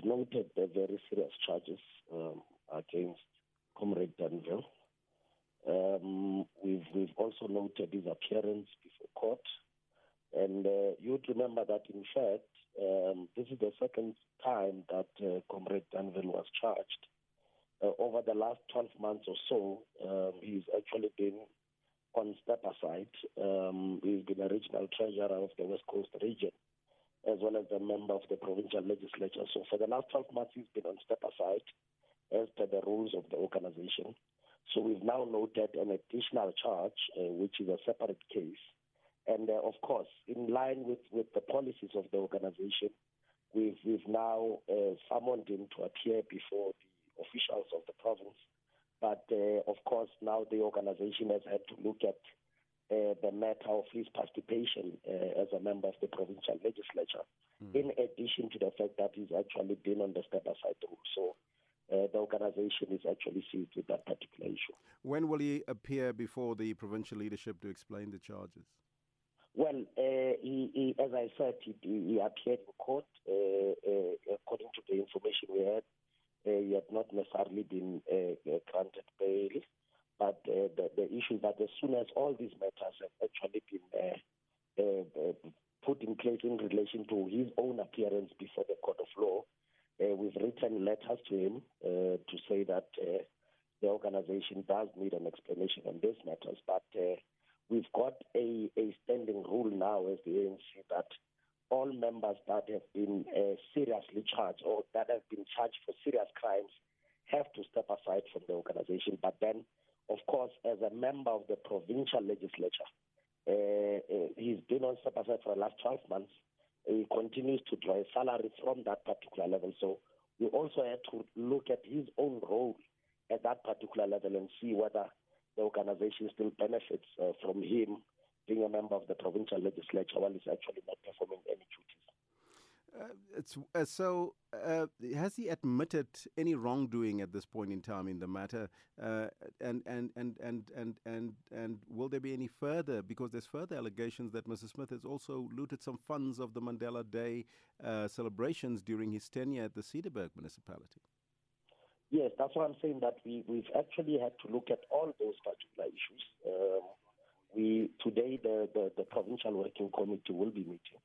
we've noted the very serious charges um, against Comrade Danville. Um, we've, we've also noted his appearance before court. And uh, you'd remember that, in fact, um, this is the second time that uh, Comrade Danville was charged. Uh, over the last 12 months or so, um, he's actually been on step aside. Um, he's been a regional treasurer of the West Coast region, as well as a member of the provincial legislature. So for the last 12 months, he's been on step aside as per the rules of the organization. So we've now noted an additional charge, uh, which is a separate case. And uh, of course, in line with, with the policies of the organization, we've, we've now uh, summoned him to appear before the officials of the province. But uh, of course, now the organization has had to look at uh, the matter of his participation uh, as a member of the provincial legislature, mm. in addition to the fact that he's actually been on the step aside rule. So uh, the organization is actually seized with that particular issue. When will he appear before the provincial leadership to explain the charges? Well, uh, he, he, as I said, he, he appeared in court. Uh, uh, according to the information we had, uh, he had not necessarily been uh, granted bail. But the, the issue is that as soon as all these matters have actually been put in place in relation to his own appearance before the court of law, uh, we've written letters to him uh, to say that uh, the organization does need an explanation on these matters, but uh, we've got a, a standing rule now as the ANC that all members that have been uh, seriously charged or that have been charged for serious crimes have to step aside from the organization. But then, of course, as a member of the provincial legislature, uh, uh, he's been on step for the last 12 months he continues to draw a salary from that particular level. So we also had to look at his own role at that particular level and see whether the organization still benefits uh, from him being a member of the provincial legislature while he's actually not performing. Uh, it's uh, so. Uh, has he admitted any wrongdoing at this point in time in the matter? Uh, and, and and and and and and will there be any further? Because there's further allegations that Mr. Smith has also looted some funds of the Mandela Day uh, celebrations during his tenure at the Cederberg municipality. Yes, that's why I'm saying that we we've actually had to look at all those particular issues. Um, we today the, the the provincial working committee will be meeting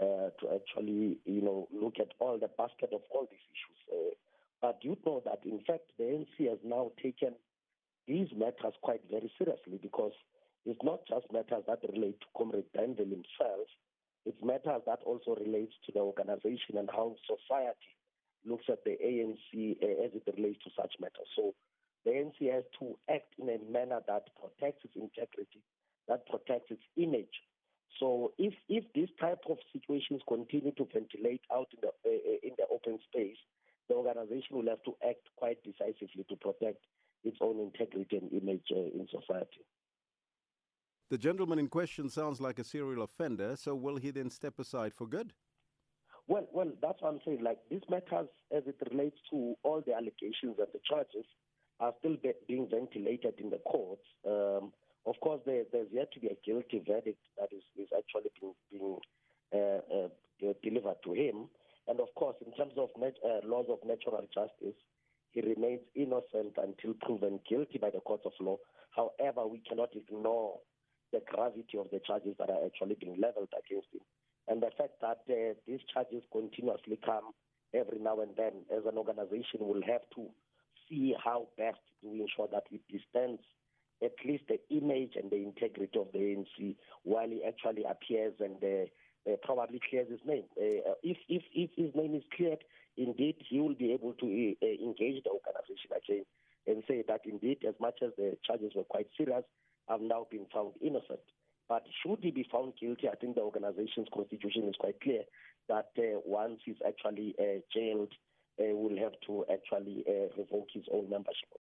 uh, to actually, you know, look at all the basket of all these issues. Uh, but you know that, in fact, the ANC has now taken these matters quite very seriously because it's not just matters that relate to Comrade Danville himself, it's matters that also relates to the organization and how society looks at the ANC uh, as it relates to such matters. So the ANC has to act in a manner that protects its integrity, that protects its image, so if if this type of situations continue to ventilate out in the uh, in the open space, the organization will have to act quite decisively to protect its own integrity and image uh, in society. The gentleman in question sounds like a serial offender, so will he then step aside for good? Well, well, that's what I'm saying. Like these matters, as it relates to all the allegations and the charges, are still be- being ventilated in the courts. Um, of course, there, there's yet to be a guilty verdict that is, is actually being, being uh, uh, delivered to him. And of course, in terms of nat- uh, laws of natural justice, he remains innocent until proven guilty by the courts of law. However, we cannot ignore the gravity of the charges that are actually being leveled against him. And the fact that uh, these charges continuously come every now and then, as an organization, will have to see how best to ensure that we distance at least the image and the integrity of the ANC while he actually appears and uh, uh, probably clears his name. Uh, if, if, if his name is cleared, indeed he will be able to uh, engage the organization again and say that indeed, as much as the charges were quite serious, I've now been found innocent. But should he be found guilty, I think the organization's constitution is quite clear that uh, once he's actually uh, jailed, uh, will have to actually uh, revoke his own membership.